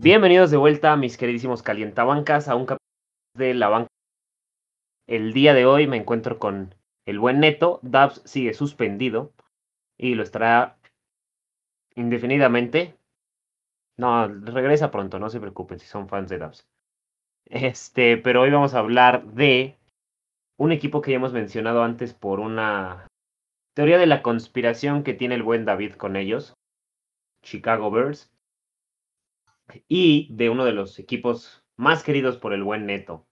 Bienvenidos de vuelta, mis queridísimos calientabancas, a un capítulo de la banca. El día de hoy me encuentro con el buen Neto. Dabs sigue suspendido y lo estará indefinidamente. No, regresa pronto, no se preocupen si son fans de Dabs. Este, pero hoy vamos a hablar de un equipo que ya hemos mencionado antes por una teoría de la conspiración que tiene el buen David con ellos, Chicago Bears y de uno de los equipos más queridos por el buen Neto.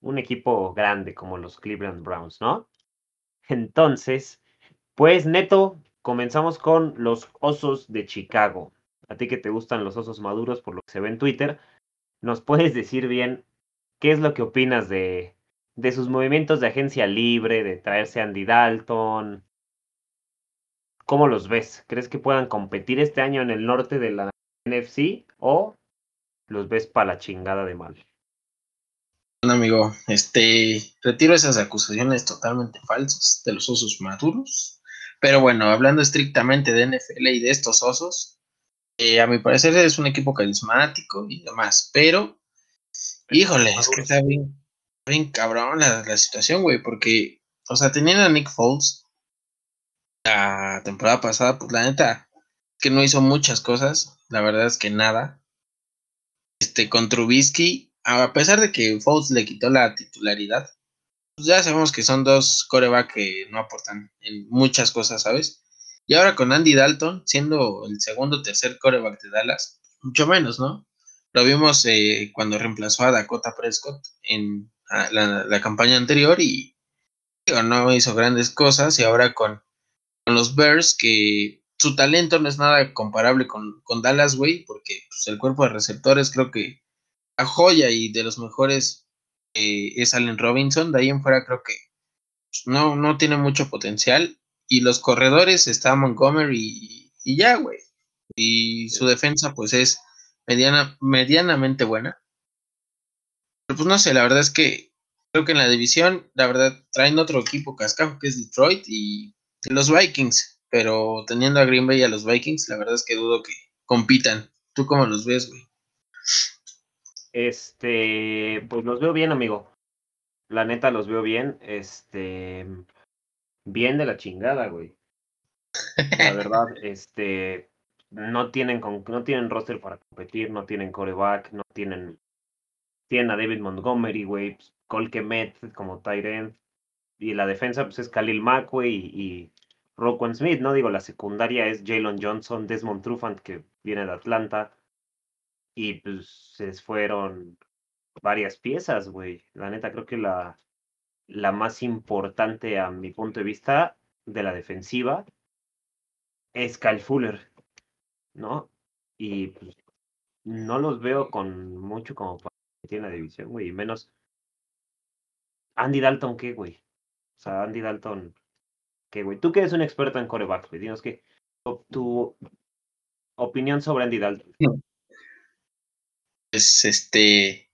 Un equipo grande como los Cleveland Browns, ¿no? Entonces, pues Neto, comenzamos con los Osos de Chicago. A ti que te gustan los osos maduros por lo que se ve en Twitter, ¿nos puedes decir bien qué es lo que opinas de, de sus movimientos de agencia libre, de traerse a Andy Dalton? ¿Cómo los ves? ¿Crees que puedan competir este año en el norte de la NFC o los ves para la chingada de mal? Bueno, amigo, este, retiro esas acusaciones totalmente falsas de los osos maduros. Pero bueno, hablando estrictamente de NFL y de estos osos, eh, a mi parecer es un equipo carismático y demás. Pero, híjole, es que está bien, bien cabrón la, la situación, güey, porque, o sea, teniendo a Nick Foles la temporada pasada, pues la neta, que no hizo muchas cosas la verdad es que nada. Este, con Trubisky, a pesar de que Foles le quitó la titularidad, pues ya sabemos que son dos coreback que no aportan en muchas cosas, ¿sabes? Y ahora con Andy Dalton, siendo el segundo o tercer coreback de Dallas, mucho menos, ¿no? Lo vimos eh, cuando reemplazó a Dakota Prescott en la, la, campaña anterior y no hizo grandes cosas. Y ahora con, con los Bears, que su talento no es nada comparable con, con Dallas, güey, porque pues, el cuerpo de receptores creo que la joya y de los mejores eh, es Allen Robinson. De ahí en fuera creo que pues, no, no tiene mucho potencial. Y los corredores está Montgomery y, y ya, güey. Y su defensa pues es mediana, medianamente buena. Pero pues no sé, la verdad es que creo que en la división, la verdad, traen otro equipo cascajo que es Detroit y los Vikings pero teniendo a Green Bay y a los Vikings, la verdad es que dudo que compitan. ¿Tú cómo los ves, güey? Este, pues los veo bien, amigo. La neta los veo bien. Este, bien de la chingada, güey. La verdad, este, no tienen, no tienen roster para competir, no tienen coreback, no tienen, tienen a David Montgomery, güey, pues, Colquemet como Tyrant, y la defensa, pues es Khalil Mack, güey, y Roquan Smith, ¿no? Digo, la secundaria es Jalen Johnson, Desmond Trufant, que viene de Atlanta. Y pues se fueron varias piezas, güey. La neta, creo que la, la más importante a mi punto de vista de la defensiva es Kyle Fuller, ¿no? Y pues no los veo con mucho como para que la división, güey. Menos Andy Dalton, ¿qué, güey? O sea, Andy Dalton güey. Tú que eres un experto en coreback, güey, dinos que tu opinión sobre Andy Dalton. Pues este.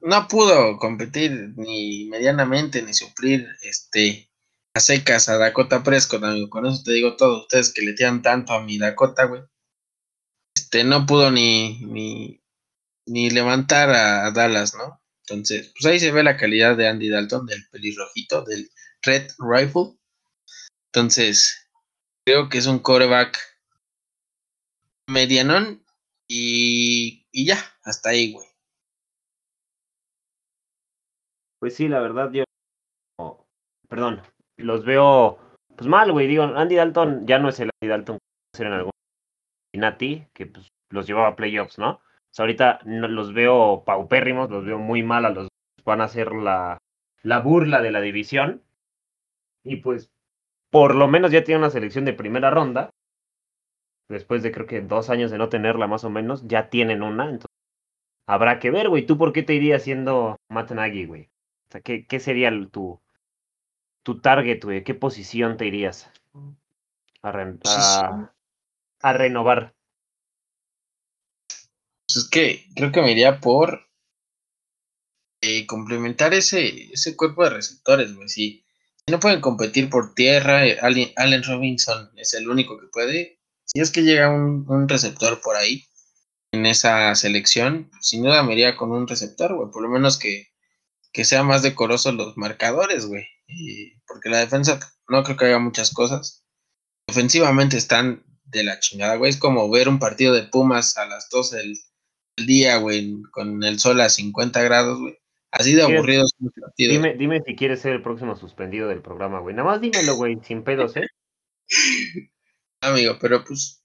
No pudo competir ni medianamente ni suplir este a secas a Dakota Prescott, amigo. Con eso te digo todo. Ustedes que le tiran tanto a mi Dakota, güey. Este, no pudo ni, ni, ni levantar a, a Dallas, ¿no? Entonces, pues ahí se ve la calidad de Andy Dalton, del pelirrojito, del Red Rifle. Entonces, creo que es un coreback medianón y, y ya, hasta ahí, güey. Pues sí, la verdad, yo. Perdón, los veo pues mal, güey. Digo, Andy Dalton ya no es el Andy Dalton que en algún Nati, que pues, los llevaba a playoffs, ¿no? Ahorita no, los veo paupérrimos, los veo muy mal a los van a ser la, la burla de la división. Y pues, por lo menos ya tiene una selección de primera ronda. Después de creo que dos años de no tenerla más o menos, ya tienen una. Entonces, habrá que ver, güey. ¿Tú por qué te irías siendo Matt Nagy, güey? O sea, ¿qué, qué sería tu, tu target, güey? ¿Qué posición te irías a, a, a renovar? Pues es que creo que me iría por eh, complementar ese, ese cuerpo de receptores, güey. Sí, si no pueden competir por tierra, eh, Allen Robinson es el único que puede. Si es que llega un, receptor por ahí, en esa selección, sin duda me iría con un receptor, güey. Por lo menos que, que sea más decoroso los marcadores, güey. Porque la defensa no creo que haya muchas cosas. Ofensivamente están de la chingada, güey. Es como ver un partido de Pumas a las 12 del, día, güey, con el sol a 50 grados, güey. Así de aburrido es. Dime, dime si quieres ser el próximo suspendido del programa, güey. Nada más dímelo, güey, sin pedos, ¿eh? Amigo, pero pues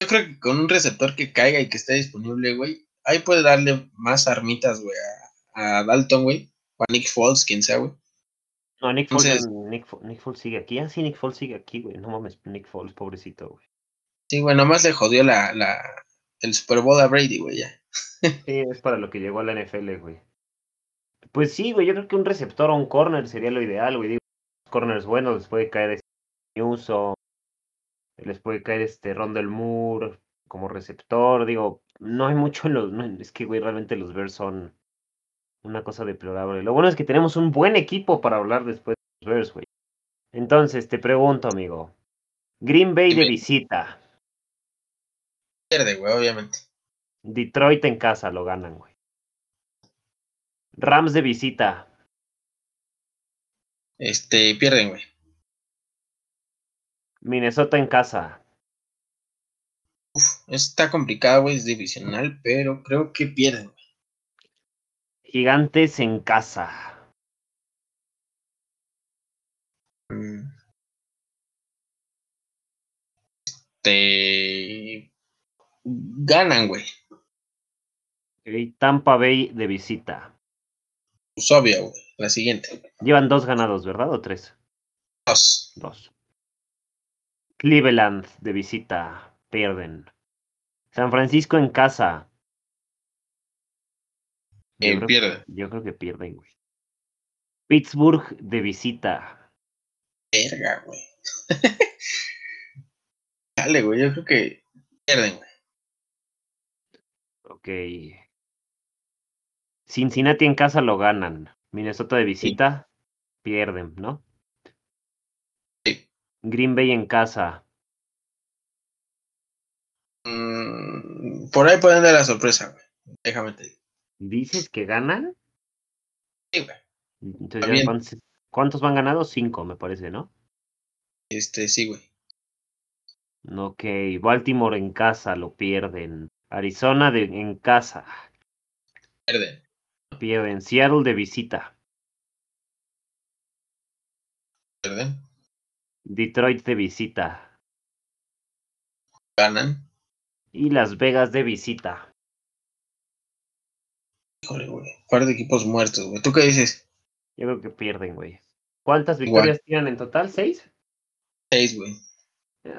yo creo que con un receptor que caiga y que esté disponible, güey, ahí puede darle más armitas, güey, a, Dalton, güey, o a Nick Foles, quien sea, güey. No, Nick, Foles, Nick, Foles sigue aquí. Ah, sí, Nick Foles sigue aquí, güey. No mames, Nick Foles, pobrecito, güey. Sí, güey, nomás le jodió la, la, el Super Bowl a Brady, güey, ya. sí, es para lo que llegó a la NFL, güey. Pues sí, güey, yo creo que un receptor o un corner sería lo ideal, güey. Digo, corners buenos les puede caer este uso, les puede caer este Rondell Moore como receptor. Digo, no hay mucho en los. es que, güey, realmente los Bears son una cosa deplorable. Lo bueno es que tenemos un buen equipo para hablar después de los Bears, güey. Entonces, te pregunto, amigo. Green Bay de visita. Pierde, güey, obviamente. Detroit en casa lo ganan, güey. Rams de visita. Este, pierden, güey. Minnesota en casa. Uf, está complicado, güey, es divisional, pero creo que pierden, güey. Gigantes en casa. Mm. Este. Ganan, güey. Tampa Bay de visita. Pues obvio, güey. La siguiente. Llevan dos ganados, ¿verdad? ¿O tres? Dos. Dos. Cleveland de visita. Pierden. San Francisco en casa. Yo, creo, yo creo que pierden, güey. Pittsburgh de visita. Verga, güey. Dale, güey, yo creo que pierden, güey. Ok. Cincinnati en casa lo ganan. Minnesota de visita, pierden, ¿no? Sí. Green Bay en casa. Mm, por ahí pueden dar la sorpresa, güey. Déjame te ¿Dices que ganan? Sí, güey. Entonces, ¿cuántos, van ganados? Cinco, me parece, ¿no? Este, sí, güey. Ok, Baltimore en casa lo pierden. Arizona de, en casa. Pierden. Pierden. Seattle de visita. Pierden. Detroit de visita. Ganan. Y Las Vegas de visita. Híjole, güey. Par de equipos muertos, güey. ¿Tú qué dices? Yo creo que pierden, güey. ¿Cuántas victorias tienen en total? ¿Seis? Seis, güey.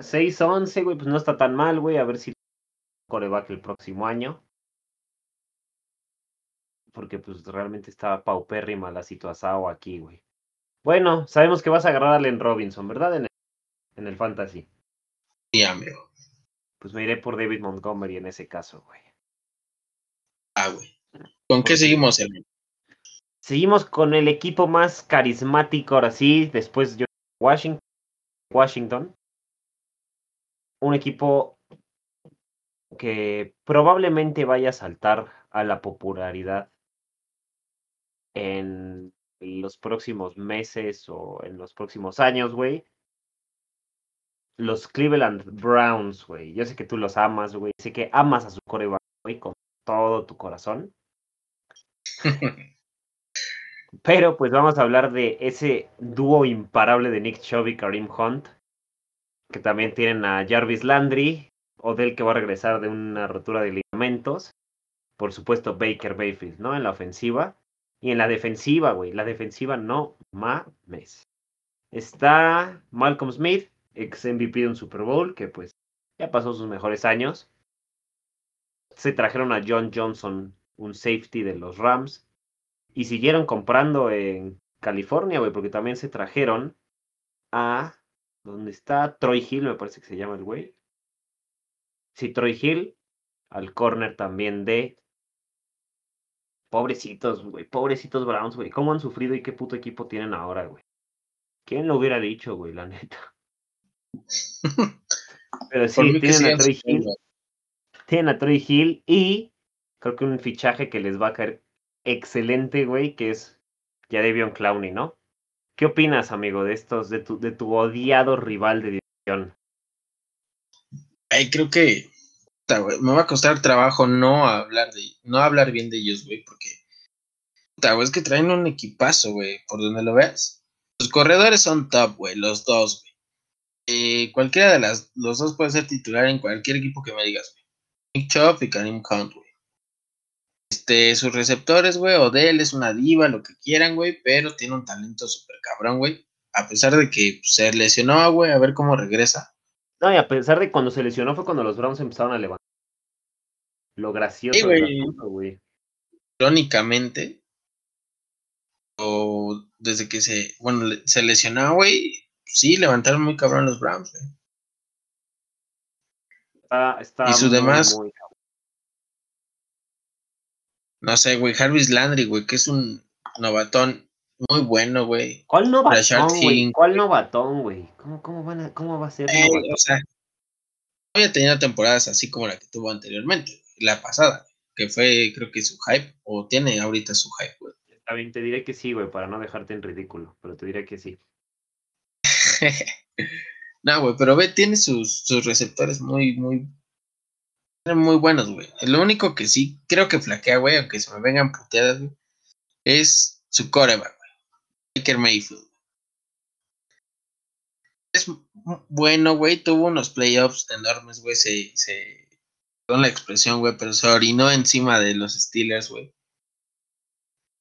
Seis, once, güey. Pues no está tan mal, güey. A ver si coreback el próximo año. Porque pues realmente estaba paupérrima la situación aquí, güey. Bueno, sabemos que vas a agarrar a Allen Robinson, ¿verdad? En el, en el Fantasy. Sí, amigo. Pues me iré por David Montgomery en ese caso, güey. Ah, güey. ¿Con qué seguimos, hermano? Seguimos con el equipo más carismático, ahora sí, después yo Washington. Washington. Un equipo que probablemente vaya a saltar a la popularidad en los próximos meses o en los próximos años, güey. Los Cleveland Browns, güey. Yo sé que tú los amas, güey. Sé que amas a su coreback, güey, con todo tu corazón. Pero pues vamos a hablar de ese dúo imparable de Nick Chubb y Kareem Hunt, que también tienen a Jarvis Landry, Odell que va a regresar de una rotura de ligamentos, por supuesto Baker Mayfield, ¿no? En la ofensiva y en la defensiva, güey, la defensiva no mames. Está Malcolm Smith, ex MVP de un Super Bowl, que pues ya pasó sus mejores años. Se trajeron a John Johnson, un safety de los Rams. Y siguieron comprando en California, güey, porque también se trajeron a. ¿Dónde está? Troy Hill, me parece que se llama el güey. Sí, Troy Hill, al corner también de. Pobrecitos, güey. Pobrecitos Browns, güey. ¿Cómo han sufrido y qué puto equipo tienen ahora, güey? ¿Quién lo hubiera dicho, güey? La neta. Pero sí, tienen a Troy Hill. Tienen a Troy Hill y creo que un fichaje que les va a caer excelente, güey, que es ya Devion Clowney, ¿no? ¿Qué opinas, amigo, de estos, de tu, de tu odiado rival de división? Ay, creo que me va a costar trabajo no hablar de, no hablar bien de ellos, güey, porque es que traen un equipazo, güey, por donde lo veas. Los corredores son top, güey, los dos, güey. Eh, cualquiera de las, los dos puede ser titular en cualquier equipo que me digas, güey. Nick Chop y Karim Count, güey. Este, sus receptores, güey, Odell es una diva, lo que quieran, güey, pero tiene un talento súper cabrón, güey. A pesar de que se lesionó, güey, a ver cómo regresa. No, y a pesar de cuando se lesionó fue cuando los Browns empezaron a levantar. Lo gracioso, güey. Crónicamente, o desde que se, bueno, se lesionó, güey, sí, levantaron muy cabrón los Browns, güey. Está, y su demás, no sé, güey, Jarvis Landry, güey, que es un novatón muy bueno, güey. ¿Cuál novatón, güey? ¿Cuál novatón, güey? ¿Cómo, cómo, van a, ¿Cómo va a ser? Eh, o sea, no había tenido temporadas así como la que tuvo anteriormente, la pasada, que fue, creo que su hype, o tiene ahorita su hype, güey. Está bien, te diré que sí, güey, para no dejarte en ridículo, pero te diré que sí. no, güey, pero ve, tiene sus, sus receptores muy, muy, muy buenos, güey. Lo único que sí creo que flaquea, güey, aunque se me vengan puteadas, güey, es su coreback, güey. Baker Mayfield. Es bueno, güey. Tuvo unos playoffs enormes, güey. Se, se. Con la expresión, güey, pero se orinó encima de los Steelers, güey.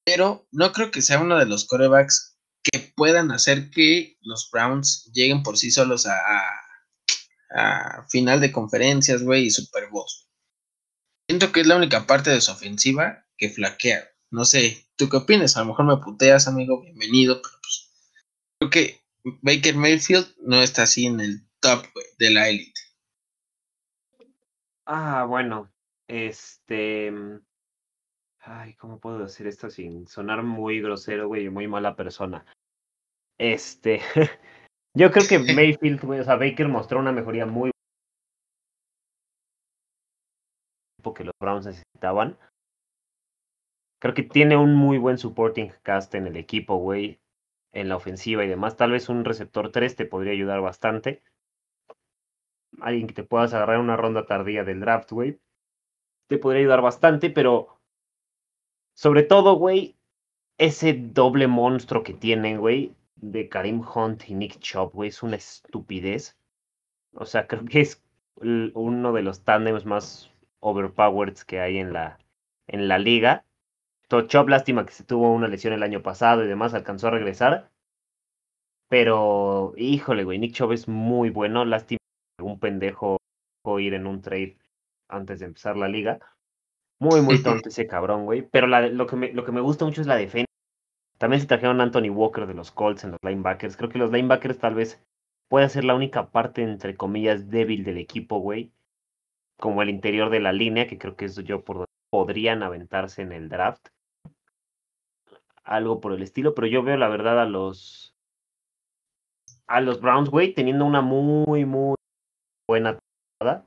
Pero no creo que sea uno de los corebacks que puedan hacer que los Browns lleguen por sí solos a a final de conferencias, güey, y Super Bowl. Siento que es la única parte de su ofensiva que flaquea. No sé, ¿tú qué opinas? A lo mejor me puteas, amigo, bienvenido, pero pues creo que Baker Mayfield no está así en el top, güey, de la élite. Ah, bueno, este... Ay, ¿cómo puedo decir esto sin sonar muy grosero, güey, y muy mala persona? Este... Yo creo que Mayfield, o sea, Baker mostró una mejoría muy que los Browns necesitaban. Creo que tiene un muy buen supporting cast en el equipo, güey, en la ofensiva y demás. Tal vez un receptor 3 te podría ayudar bastante. Alguien que te puedas agarrar una ronda tardía del draft, güey. Te podría ayudar bastante, pero sobre todo, güey, ese doble monstruo que tienen, güey, de Karim Hunt y Nick Chubb, güey, es una estupidez. O sea, creo que es uno de los tándems más overpowered que hay en la, en la liga. Chubb, lástima que se tuvo una lesión el año pasado y demás, alcanzó a regresar. Pero, híjole, güey, Nick Chubb es muy bueno. Lástima que un pendejo ir en un trade antes de empezar la liga. Muy, muy tonto ese cabrón, güey. Pero lo, que me, lo que me gusta mucho es la defensa. También se trajeron a Anthony Walker de los Colts en los linebackers. Creo que los linebackers tal vez pueda ser la única parte, entre comillas, débil del equipo, güey. Como el interior de la línea, que creo que es yo por donde podrían aventarse en el draft. Algo por el estilo, pero yo veo la verdad a los a los Browns, güey, teniendo una muy, muy buena temporada.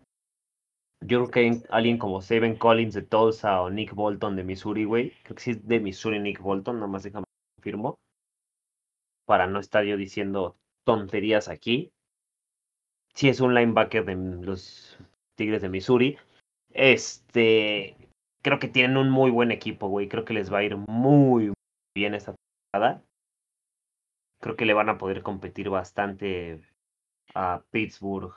Yo creo que alguien como Seven Collins de Tulsa o Nick Bolton de Missouri, güey. Creo que sí es de Missouri Nick Bolton, nada más déjame confirmo. Para no estar yo diciendo tonterías aquí. Si es un linebacker de los Tigres de Missouri. Este, creo que tienen un muy buen equipo, güey. Creo que les va a ir muy bien esta temporada. Creo que le van a poder competir bastante a Pittsburgh,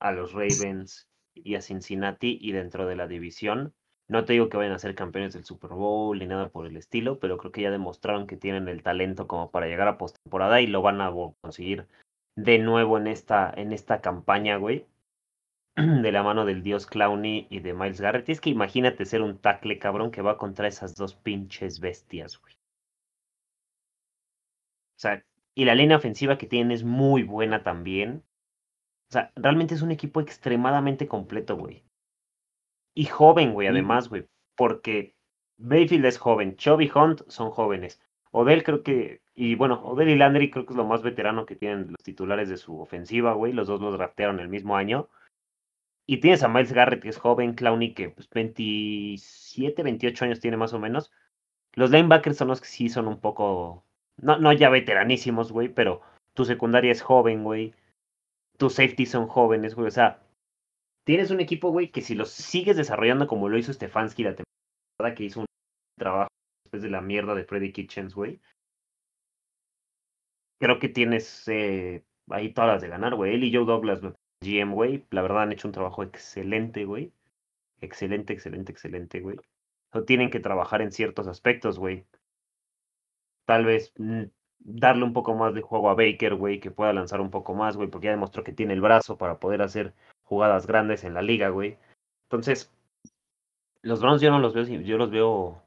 a los Ravens y a Cincinnati y dentro de la división. No te digo que vayan a ser campeones del Super Bowl ni nada por el estilo, pero creo que ya demostraron que tienen el talento como para llegar a postemporada y lo van a conseguir de nuevo en esta, en esta campaña, güey. De la mano del dios Clowney y de Miles Garrett. es que imagínate ser un tackle cabrón que va contra esas dos pinches bestias, güey. O sea, y la línea ofensiva que tienen es muy buena también. O sea, realmente es un equipo extremadamente completo, güey. Y joven, güey, además, güey. Porque Bayfield es joven, Chubb y Hunt son jóvenes. Odell creo que, y bueno, Odell y Landry creo que es lo más veterano que tienen los titulares de su ofensiva, güey. Los dos los draftearon el mismo año. Y tienes a Miles Garrett, que es joven, Clowney, que pues 27, 28 años tiene más o menos. Los linebackers son los que sí son un poco, no, no ya veteranísimos, güey, pero tu secundaria es joven, güey. Tus safeties son jóvenes, güey. O sea, tienes un equipo, güey, que si lo sigues desarrollando como lo hizo Stefanski la temporada que hizo un trabajo después de la mierda de Freddy Kitchens, güey. Creo que tienes eh, ahí todas las de ganar, güey. Él y Joe Douglas, GM, güey, la verdad han hecho un trabajo excelente, güey. Excelente, excelente, excelente, güey. O tienen que trabajar en ciertos aspectos, güey. Tal vez mm, darle un poco más de juego a Baker, güey, que pueda lanzar un poco más, güey, porque ya demostró que tiene el brazo para poder hacer jugadas grandes en la liga, güey. Entonces, los Browns yo no los veo, yo los veo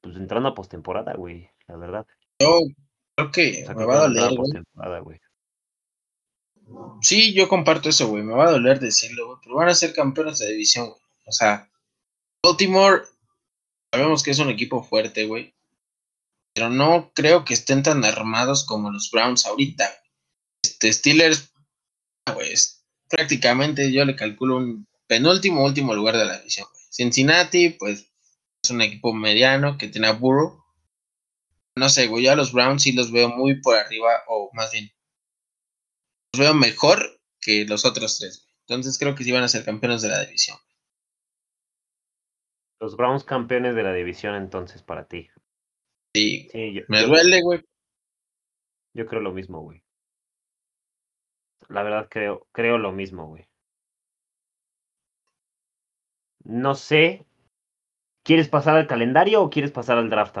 pues entrando a postemporada, güey, la verdad. Yo creo que me va a doler, güey. Sí, yo comparto eso, güey. Me va a doler decirlo, güey. Pero van a ser campeones de división, güey. O sea, Baltimore, sabemos que es un equipo fuerte, güey. Pero no creo que estén tan armados como los Browns ahorita. Este, Steelers, güey, prácticamente yo le calculo un penúltimo, último lugar de la división, güey. Cincinnati, pues, es un equipo mediano que tiene a Burrow. No sé, güey, ya los Browns sí los veo muy por arriba, o más bien, veo mejor que los otros tres. Entonces creo que sí van a ser campeones de la división. Los Browns campeones de la división entonces para ti. Sí, me duele, güey. Yo creo lo mismo, güey. La verdad creo, creo lo mismo, güey. No sé. ¿Quieres pasar al calendario o quieres pasar al draft?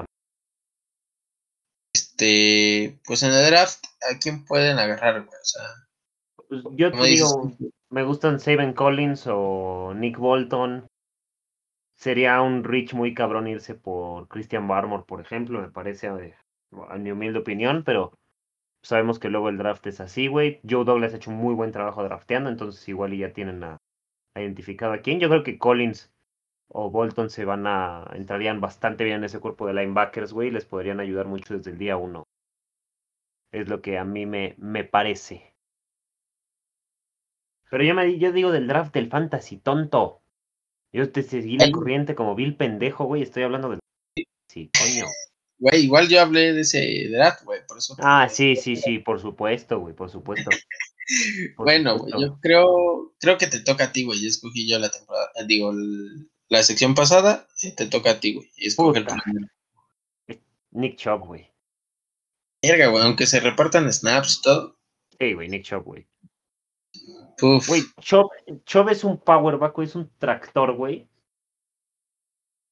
Este, pues en el draft, ¿a quién pueden agarrar, güey? O sea, pues yo te digo, me gustan Saban Collins o Nick Bolton. Sería un rich muy cabrón irse por Christian Barmore, por ejemplo, me parece, a, mi humilde opinión, pero sabemos que luego el draft es así, güey. Joe Douglas ha hecho un muy buen trabajo drafteando, entonces igual ya tienen a, identificado a quién. Yo creo que Collins o Bolton se van a entrarían bastante bien en ese cuerpo de linebackers, güey, y les podrían ayudar mucho desde el día uno. Es lo que a mí me, me parece. Pero yo, me, yo digo del draft del fantasy, tonto. Yo te seguí la corriente como vil pendejo, güey. Estoy hablando del. Sí, coño. Güey, igual yo hablé de ese draft, güey, por eso. Ah, sí, sí, sí, por supuesto, güey, por supuesto. bueno, güey, yo creo, creo que te toca a ti, güey. Yo escogí yo la temporada, digo, la sección pasada, eh, te toca a ti, güey. Escoge el Nick Chubb, güey. Verga, güey, aunque se repartan snaps y todo. Sí, güey, Nick Chubb, güey. Güey, Chov, es un powerback, güey, es un tractor, güey.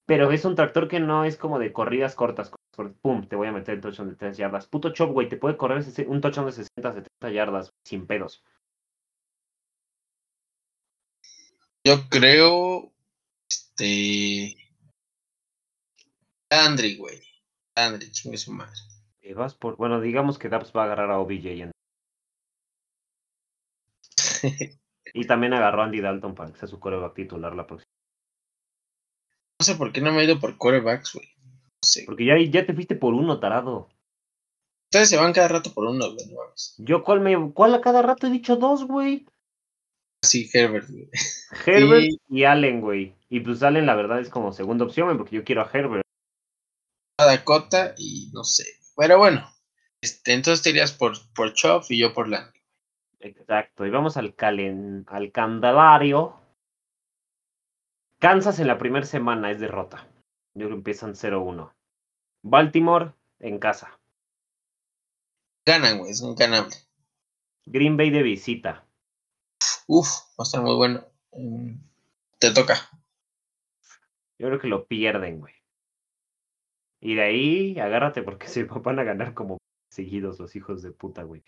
Pero es un tractor que no es como de corridas cortas. Pum, te voy a meter el touchdown de 3 yardas. Puto Chop, güey, te puede correr un touchdown de 60, 70 yardas sin pedos. Yo creo. Este. Andri, güey. Andri, chingue su madre. vas por. Bueno, digamos que Daps va a agarrar a OBJ en y también agarró a Andy Dalton para que sea su coreback titular la próxima. No sé por qué no me he ido por corebacks, güey. Porque ya, ya te fuiste por uno, tarado. Ustedes se van cada rato por uno, güey. Yo, ¿cuál, me, ¿cuál a cada rato he dicho dos, güey? Sí, Herbert, güey. Herbert y, Allen, güey. Y pues Allen, la verdad, es como segunda opción, porque yo quiero a Herbert. A Dakota y no sé. Pero bueno, este, entonces te irías por, por Chop y yo por Land. Exacto, y vamos al, calen, al candelario. Kansas en la primera semana es derrota. Yo creo que empiezan 0-1. Baltimore en casa. Ganan, güey, es un ganable. Green Bay de visita. Uf, va a estar muy bueno. Mm, te toca. Yo creo que lo pierden, güey. Y de ahí, agárrate porque se van a ganar como seguidos los hijos de puta, güey.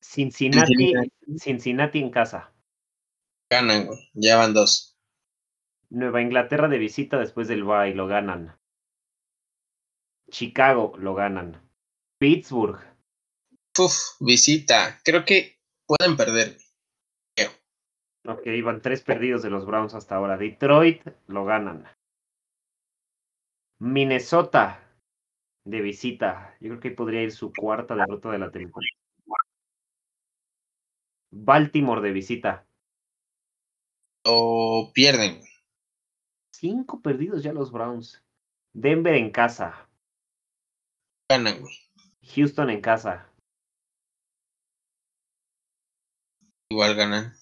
Cincinnati, Cincinnati en casa. Ganan, güey. Ya van dos. Nueva Inglaterra de visita después del bye, lo ganan. Chicago lo ganan. Pittsburgh. Uf, visita. Creo que pueden perder. Ok, van tres perdidos de los Browns hasta ahora. Detroit lo ganan. Minnesota de visita. Yo creo que podría ir su cuarta derrota de la temporada. Baltimore de visita. O pierden. Cinco perdidos ya los Browns. Denver en casa. Ganan, güey. Houston en casa. Igual ganan.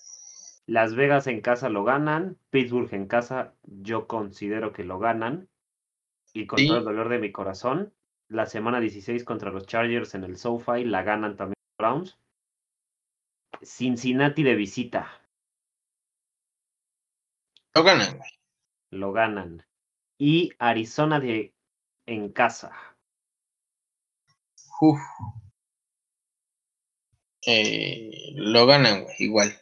Las Vegas en casa lo ganan. Pittsburgh en casa yo considero que lo ganan. Y con Sí. todo el dolor de mi corazón, la semana 16 contra los Chargers en el SoFi la ganan también los Browns. Cincinnati de visita Lo ganan, güey. lo ganan. Y Arizona de en casa. Uf. Eh, lo ganan, güey. Igual.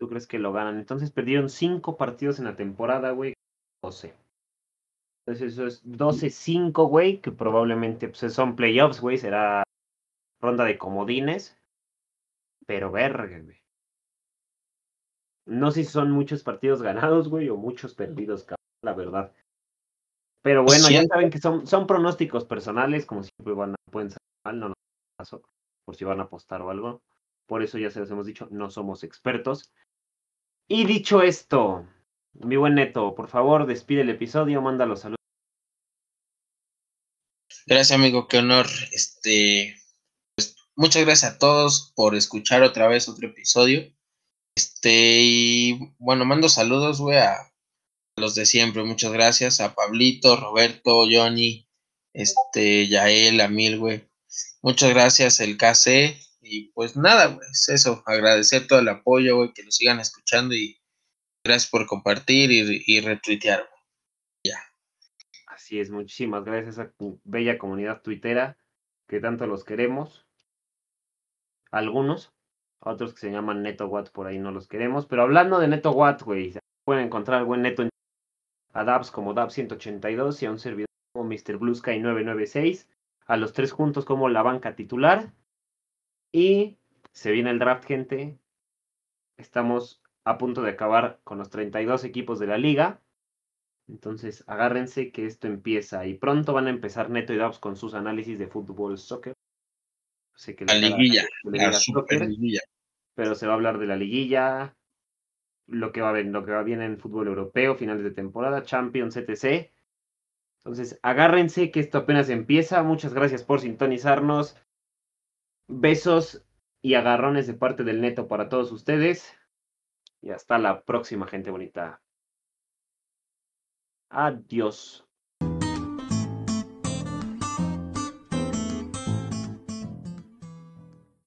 ¿Tú crees que lo ganan? Entonces perdieron cinco partidos en la temporada, güey. 12. Entonces eso es 12-5, güey, que probablemente pues, son playoffs, güey. Será ronda de comodines. Pero verga, güey. No sé si son muchos partidos ganados, güey, o muchos perdidos, cabrón, la verdad. Pero bueno, ya saben que son, son pronósticos personales, como siempre van a, pueden ser mal, no nos caso, por si van a apostar o algo. Por eso ya se los hemos dicho, no somos expertos. Y dicho esto, mi buen Neto, por favor, despide el episodio, manda los saludos. Gracias, amigo, qué honor. Este, pues, muchas gracias a todos por escuchar otra vez otro episodio. Este, y bueno, mando saludos, güey, a los de siempre. Muchas gracias a Pablito, Roberto, Johnny, este, Yael, Amil, güey. Muchas gracias, el KC. Y pues nada, güey, es eso. Agradecer todo el apoyo, güey, que lo sigan escuchando y gracias por compartir y, retuitear. güey. Así es, muchísimas gracias a esa bella comunidad tuitera que tanto los queremos. Algunos, otros que se llaman Neto Watt por ahí no los queremos. Pero hablando de Neto Watt, güey, pueden encontrar al buen Neto en a Dabs como Dabs182 y a un servidor como Mr. Blue Sky 996. A los tres juntos como la banca titular. Y se viene el draft, gente. Estamos a punto de acabar con los 32 equipos de la liga. Entonces, agárrense que esto empieza y pronto van a empezar Neto y Dabs con sus análisis de fútbol, soccer. Sé que La liguilla, La superliguilla. pero se va a hablar de la liguilla, lo que va a ver, lo que va bien en fútbol europeo, finales de temporada, Champions, etc. Entonces, agárrense que esto apenas empieza. Muchas gracias por sintonizarnos. Besos y agarrones de parte del Neto para todos ustedes. Y hasta la próxima, gente bonita. Adiós.